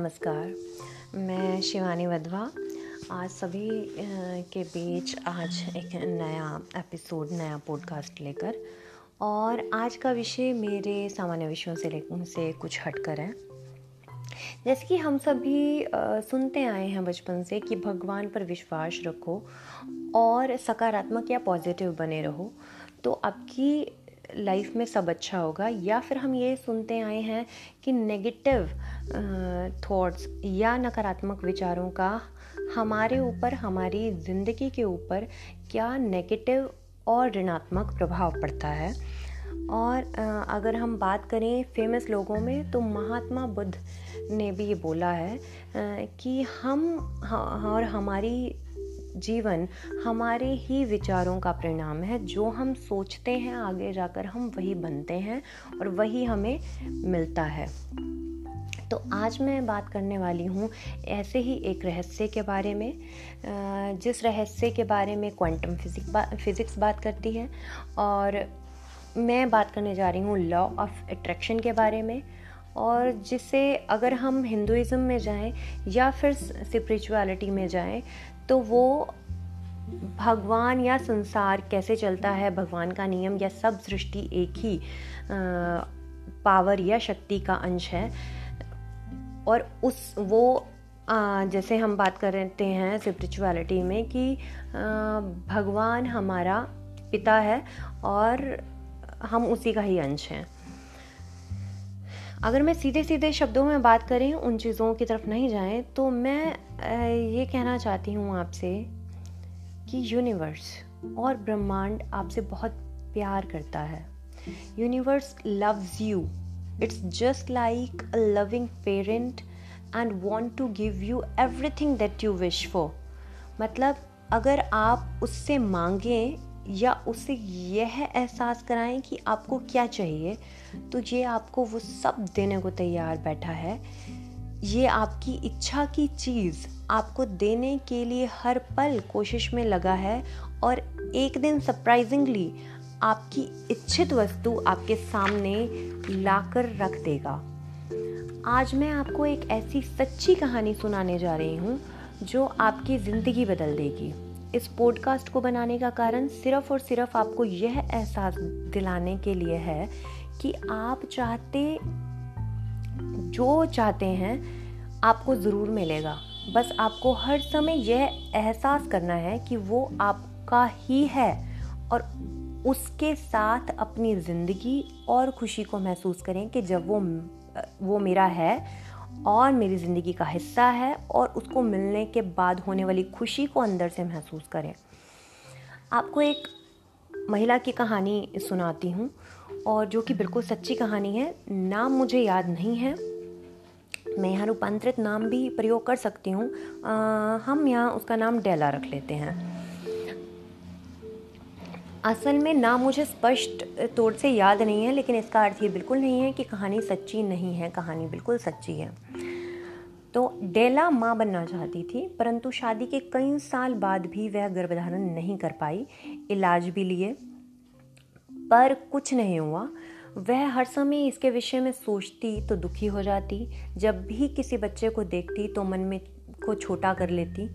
नमस्कार। मैं शिवानी वधवा। आज सभी के बीच आज एक नया एपिसोड, नया पॉडकास्ट लेकर। और आज का विषय मेरे सामान्य विषयों से से कुछ हटकर है। जैसे कि हम सभी सुनते आए हैं बचपन से कि भगवान पर विश्वास रखो और सकारात्मक या पॉजिटिव बने रहो। तो आपकी लाइफ में सब अच्छा होगा, या फिर हम ये सुनते आए हैं कि नेगेटिव थॉट्स या नकारात्मक विचारों का हमारे ऊपर, हमारी ज़िंदगी के ऊपर क्या नेगेटिव और ऋणात्मक प्रभाव पड़ता है? और अगर हम बात करें फ़ेमस लोगों में तो महात्मा बुद्ध ने भी ये बोला है कि हम और हमारी जीवन हमारे ही विचारों का परिणाम है। जो हम सोचते हैं आगे जाकर हम वही बनते हैं और वही हमें मिलता है। तो आज मैं बात करने वाली हूँ ऐसे ही एक रहस्य के बारे में जिस रहस्य के बारे में क्वांटम फिजिक बा, फिज़िक्स बात करती है और मैं बात करने जा रही हूँ लॉ ऑफ़ अट्रैक्शन के बारे में और जिसे अगर हम हिंदुज़म में जाएँ या फिर स्पिरिचुअलिटी में जाएँ तो वो भगवान या संसार कैसे चलता है? भगवान का नियम या सब सृष्टि एक ही पावर या शक्ति का अंश है। और उस वो जैसे हम बात करते हैं स्पिरिचुअलिटी में कि भगवान हमारा पिता है और हम उसी का ही अंश हैं। अगर मैं सीधे सीधे शब्दों में बात करें, उन चीज़ों की तरफ़ नहीं जाएँ तो मैं ये कहना चाहती हूँ आपसे कि यूनिवर्स और ब्रह्मांड आपसे बहुत प्यार करता है। Universe loves you it's just like a loving parent and want to give you everything that you wish for मतलब अगर आप उससे मांगें या उसे यह एहसास कराएँ कि आपको क्या चाहिए तो ये आपको वो सब देने को तैयार बैठा है। ये आपकी इच्छा की चीज़ आपको देने के लिए हर पल कोशिश में लगा है और एक दिन सरप्राइजिंगली आपकी इच्छित वस्तु आपके सामने लाकर रख देगा। आज मैं आपको एक ऐसी सच्ची कहानी सुनाने जा रही हूँ जो आपकी ज़िंदगी बदल देगी। इस पॉडकास्ट को बनाने का कारण सिर्फ़ और सिर्फ़ आपको यह एहसास दिलाने के लिए है कि आप चाहते, जो चाहते हैं, आपको ज़रूर मिलेगा। बस आपको हर समय यह एहसास करना है कि वो आपका ही है और उसके साथ अपनी ज़िंदगी और खुशी को महसूस करें कि जब वो वो मेरा है और मेरी ज़िंदगी का हिस्सा है और उसको मिलने के बाद होने वाली खुशी को अंदर से महसूस करें। आपको एक महिला की कहानी सुनाती हूँ और जो कि बिल्कुल सच्ची कहानी है। नाम मुझे याद नहीं है। मैं यहाँ रूपांतरित नाम भी प्रयोग कर सकती हूँ। हम यहाँ उसका नाम डेला रख लेते हैं। असल में ना मुझे स्पष्ट तौर से याद नहीं है, लेकिन इसका अर्थ ये बिल्कुल नहीं है कि कहानी सच्ची नहीं है। कहानी बिल्कुल सच्ची है। तो डेला माँ बनना चाहती थी, परंतु शादी के कई साल बाद भी वह गर्भधारण नहीं कर पाई, इलाज भी लिए। पर कुछ नहीं हुआ। वह हर समय इसके विषय में सोचती तो दुखी हो जाती। जब भी किसी बच्चे को देखती तो मन में को छोटा कर लेती।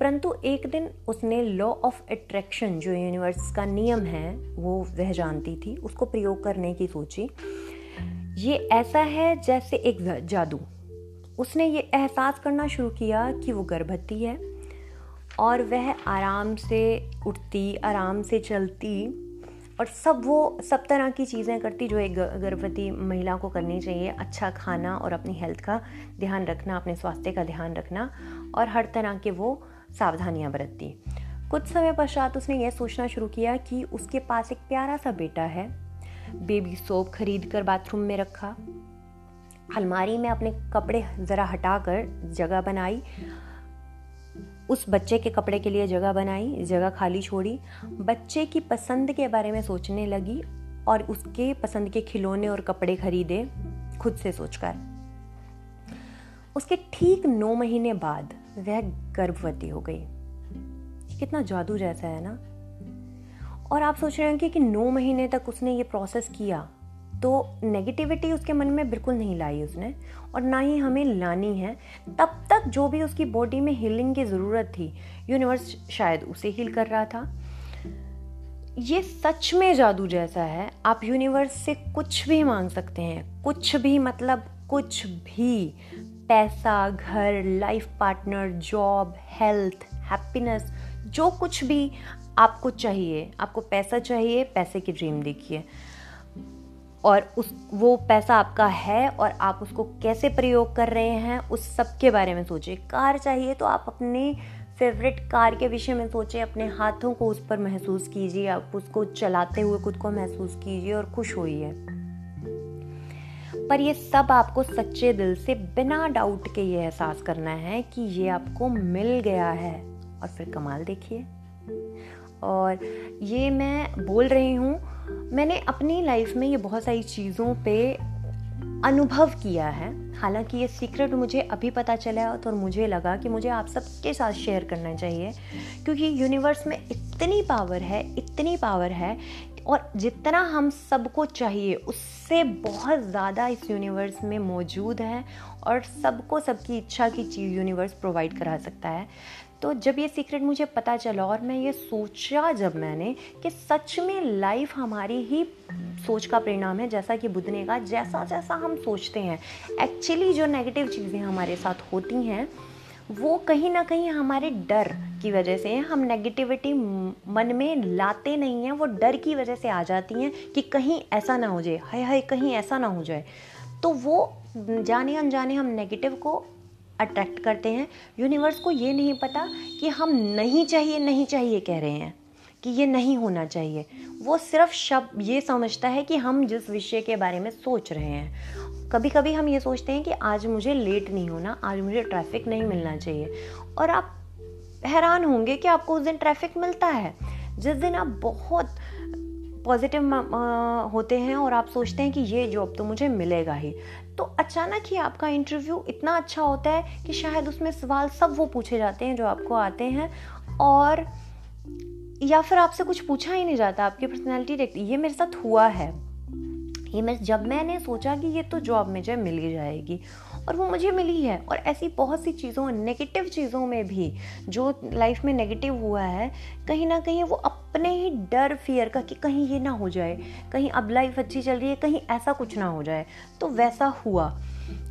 परंतु एक दिन उसने लॉ ऑफ़ अट्रैक्शन जो यूनिवर्स का नियम है, वो वह जानती थी, उसको प्रयोग करने की सोची। ये ऐसा है जैसे एक जादू। उसने ये एहसास करना शुरू किया कि वो गर्भवती है और वह आराम से उठती, आराम से चलती और सब वो, सब तरह की चीज़ें करती जो एक गर्भवती महिला को करनी चाहिए। अच्छा खाना और अपनी हेल्थ का ध्यान रखना, अपने स्वास्थ्य का ध्यान रखना और हर तरह के वो सावधानियाँ बरतती। कुछ समय पश्चात उसने यह सोचना शुरू किया कि उसके पास एक प्यारा सा बेटा है। बेबी सोप खरीद कर बाथरूम में रखा। अलमारी में अपने कपड़े ज़रा हटाकर जगह बनाई। उस बच्चे के कपड़े के लिए जगह बनाई, जगह खाली छोड़ी। बच्चे की पसंद के बारे में सोचने लगी और उसके पसंद के खिलौने और कपड़े खरीदे, खुद से सोचकर। उसके ठीक नौ महीने बाद वह गर्भवती हो गई। कितना जादू जैसा है ना? और आप सोच रहे होंगे कि नौ महीने तक उसने ये प्रोसेस किया तो नेगेटिविटी उसके मन में बिल्कुल नहीं लाई उसने, और ना ही हमें लानी है। तब तक जो भी उसकी बॉडी में हीलिंग की ज़रूरत थी यूनिवर्स शायद उसे हील कर रहा था। ये सच में जादू जैसा है। आप यूनिवर्स से कुछ भी मांग सकते हैं, कुछ भी मतलब कुछ भी। पैसा, घर life partner job health happiness जो कुछ भी आपको चाहिए, आपको पैसा चाहिए, पैसे की ड्रीम देखिए। और उस, वो पैसा आपका है और आप उसको कैसे प्रयोग कर रहे हैं, उस सब के बारे में सोचिए। कार चाहिए तो आप अपने फेवरेट कार के विषय में सोचें अपने हाथों को उस पर महसूस कीजिए, आप उसको चलाते हुए खुद को महसूस कीजिए और खुश होइए। पर ये सब आपको सच्चे दिल से बिना डाउट के ये एहसास करना है कि ये आपको मिल गया है। और फिर कमाल देखिए। और ये मैं बोल रही हूँ, मैंने अपनी लाइफ में ये बहुत सारी चीज़ों पे अनुभव किया है। हालाँकि ये सीक्रेट मुझे अभी पता चला तो मुझे लगा कि मुझे आप सबके साथ शेयर करना चाहिए, क्योंकि यूनिवर्स में इतनी पावर है, इतनी पावर है और जितना हम सबको चाहिए, उससे बहुत ज़्यादा इस यूनिवर्स में मौजूद है और सबको, सबकी इच्छा की चीज़ यूनिवर्स प्रोवाइड करा सकता है। तो जब ये सीक्रेट मुझे पता चला और मैं ये सोचा जब मैंने कि सच में लाइफ हमारी ही सोच का परिणाम है, जैसा कि बुद्ध ने कहा, जैसा जैसा हम सोचते हैं। एक्चुअली जो नेगेटिव चीज़ें हमारे साथ होती हैं, वो कहीं ना कहीं हमारे डर की वजह से हम नेगेटिविटी मन में लाते नहीं हैं, वो डर की वजह से आ जाती हैं कि कहीं ऐसा ना हो जाए, हाय हाय, कहीं ऐसा ना हो जाए। तो वो जाने अनजाने हम नेगेटिव को अट्रैक्ट करते हैं। यूनिवर्स को ये नहीं पता कि हम नहीं चाहिए नहीं चाहिए कह रहे हैं, कि ये नहीं होना चाहिए। वो सिर्फ़ शब्द ये समझता है कि हम जिस विषय के बारे में सोच रहे हैं। कभी कभी हम ये सोचते हैं कि आज मुझे लेट नहीं होना, आज मुझे ट्रैफ़िक नहीं मिलना चाहिए। और आप हैरान होंगे कि आपको उस दिन ट्रैफ़िक मिलता है। जिस दिन आप बहुत पॉजिटिव होते हैं और आप सोचते हैं कि ये जॉब तो मुझे मिलेगा ही। तो अचानक ही आपका इंटरव्यू इतना अच्छा होता है कि शायद उसमें सवाल सब वो पूछे जाते हैं जो आपको आते हैं और या फिर आपसे कुछ पूछा ही नहीं जाता, आपकी पर्सनैलिटी ये मेरे साथ हुआ है। ये मैं जब मैंने सोचा कि ये तो जॉब मुझे मिल ही जाएगी और वो मुझे मिली है। और ऐसी बहुत सी चीज़ों नेगेटिव चीज़ों में भी जो लाइफ में नेगेटिव हुआ है, कहीं ना कहीं वो अपने ही डर फियर का कि कहीं ये ना हो जाए, कहीं अब लाइफ अच्छी चल रही है, कहीं ऐसा कुछ ना हो जाए। तो वैसा हुआ।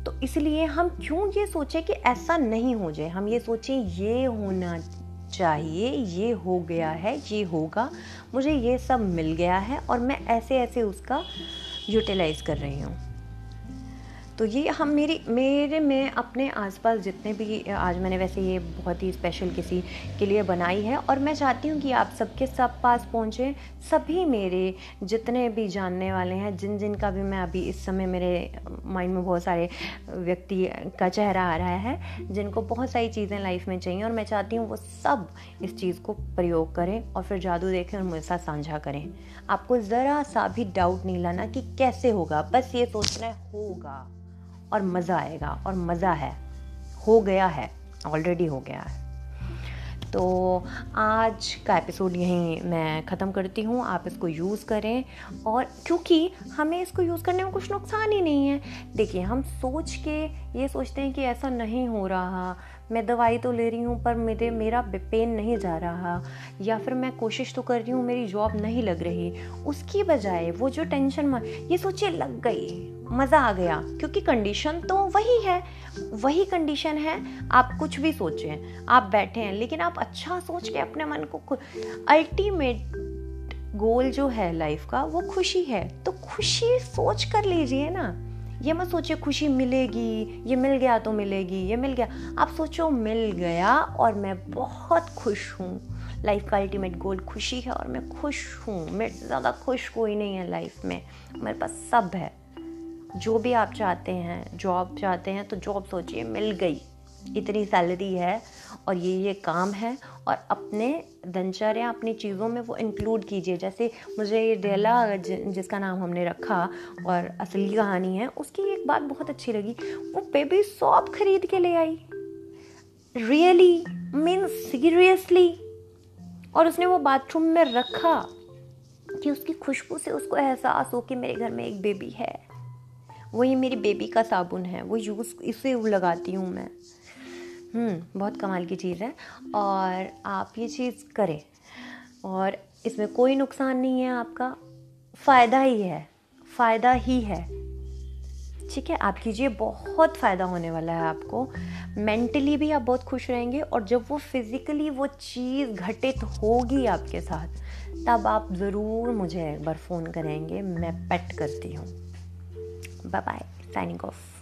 तो इसलिए हम क्यों ये सोचें कि ऐसा नहीं हो जाए? हम ये सोचें, ये होना चाहिए, ये हो गया है, ये होगा, मुझे ये सब मिल गया है और मैं ऐसे ऐसे उसका यूटिलाइज कर रही हूँ। तो ये हम मेरी, मेरे, में अपने आसपास जितने भी, आज मैंने वैसे ये बहुत ही स्पेशल किसी के लिए बनाई है और मैं चाहती हूँ कि आप सबके सब पास पहुँचें, सभी मेरे जितने भी जानने वाले हैं, जिन जिन का भी मैं अभी इस समय मेरे माइंड में बहुत सारे व्यक्ति का चेहरा आ रहा है, जिनको बहुत सारी चीज़ें लाइफ में चाहिए और मैं चाहती हूँ वो सब इस चीज़ को प्रयोग करें और फिर जादू देखें और मेरे साथ साझा करें। आपको ज़रा सा भी डाउट नहीं लाना कि कैसे होगा, बस ये सोचना है, होगा। और मज़ा आएगा, और मज़ा है। हो गया है ऑलरेडी हो गया है। तो आज का एपिसोड यहीं मैं ख़त्म करती हूँ। आप इसको यूज़ करें और क्योंकि हमें इसको यूज़ करने में कुछ नुकसान ही नहीं है। देखिए, हम सोच के ये सोचते हैं कि ऐसा नहीं हो रहा। मैं दवाई तो ले रही हूँ, पर मेरे, मेरा पेन नहीं जा रहा। या फिर मैं कोशिश तो कर रही हूँ, मेरी जॉब नहीं लग रही। उसकी बजाय वो जो टेंशन ये सोचिए, लग गई। मज़ा आ गया। क्योंकि कंडीशन तो वही है। वही कंडीशन है। आप कुछ भी सोचें। आप बैठे हैं, लेकिन आप अच्छा सोच के अपने मन को अल्टीमेट गोल जो है लाइफ का, वो खुशी है। तो खुशी सोच कर लीजिए ना। ये मत सोचिए खुशी मिलेगी, ये मिल गया तो मिलेगी, ये मिल गया। आप सोचो मिल गया और मैं बहुत खुश हूँ। लाइफ का अल्टीमेट गोल खुशी है और मैं खुश हूँ। से ज़्यादा खुश कोई नहीं है लाइफ में। मेरे पास सब है। जो भी आप चाहते हैं जॉब चाहते हैं तो जॉब सोचिए, मिल गई। इतनी सैलरी है और ये ये काम है और अपने दिनचर्या, अपनी चीज़ों में वो इंक्लूड कीजिए। जैसे मुझे ये डेला जिसका नाम हमने रखा और असली कहानी है, उसकी एक बात बहुत अच्छी लगी। वो बेबी सॉप खरीद के ले आई। रियली मीन सीरियसली और उसने वो बाथरूम में रखा कि उसकी खुशबू से उसको एहसास हो कि मेरे घर में एक बेबी है। वही मेरी बेबी का साबुन है। वो यूज़ इसे लगाती हूँ मैं। बहुत कमाल की चीज़ है। और आप ये चीज़ करें। और इसमें कोई नुकसान नहीं है आपका। फ़ायदा ही है। फ़ायदा ही है। ठीक है? आप कीजिए, बहुत फ़ायदा होने वाला है आपको। मेंटली भी आप बहुत खुश रहेंगे और जब वो फिज़िकली वो चीज़ घटित होगी आपके साथ, तब आप ज़रूर मुझे एक बार फ़ोन करेंगे। मैं पेट करती हूँ। Bye bye signing of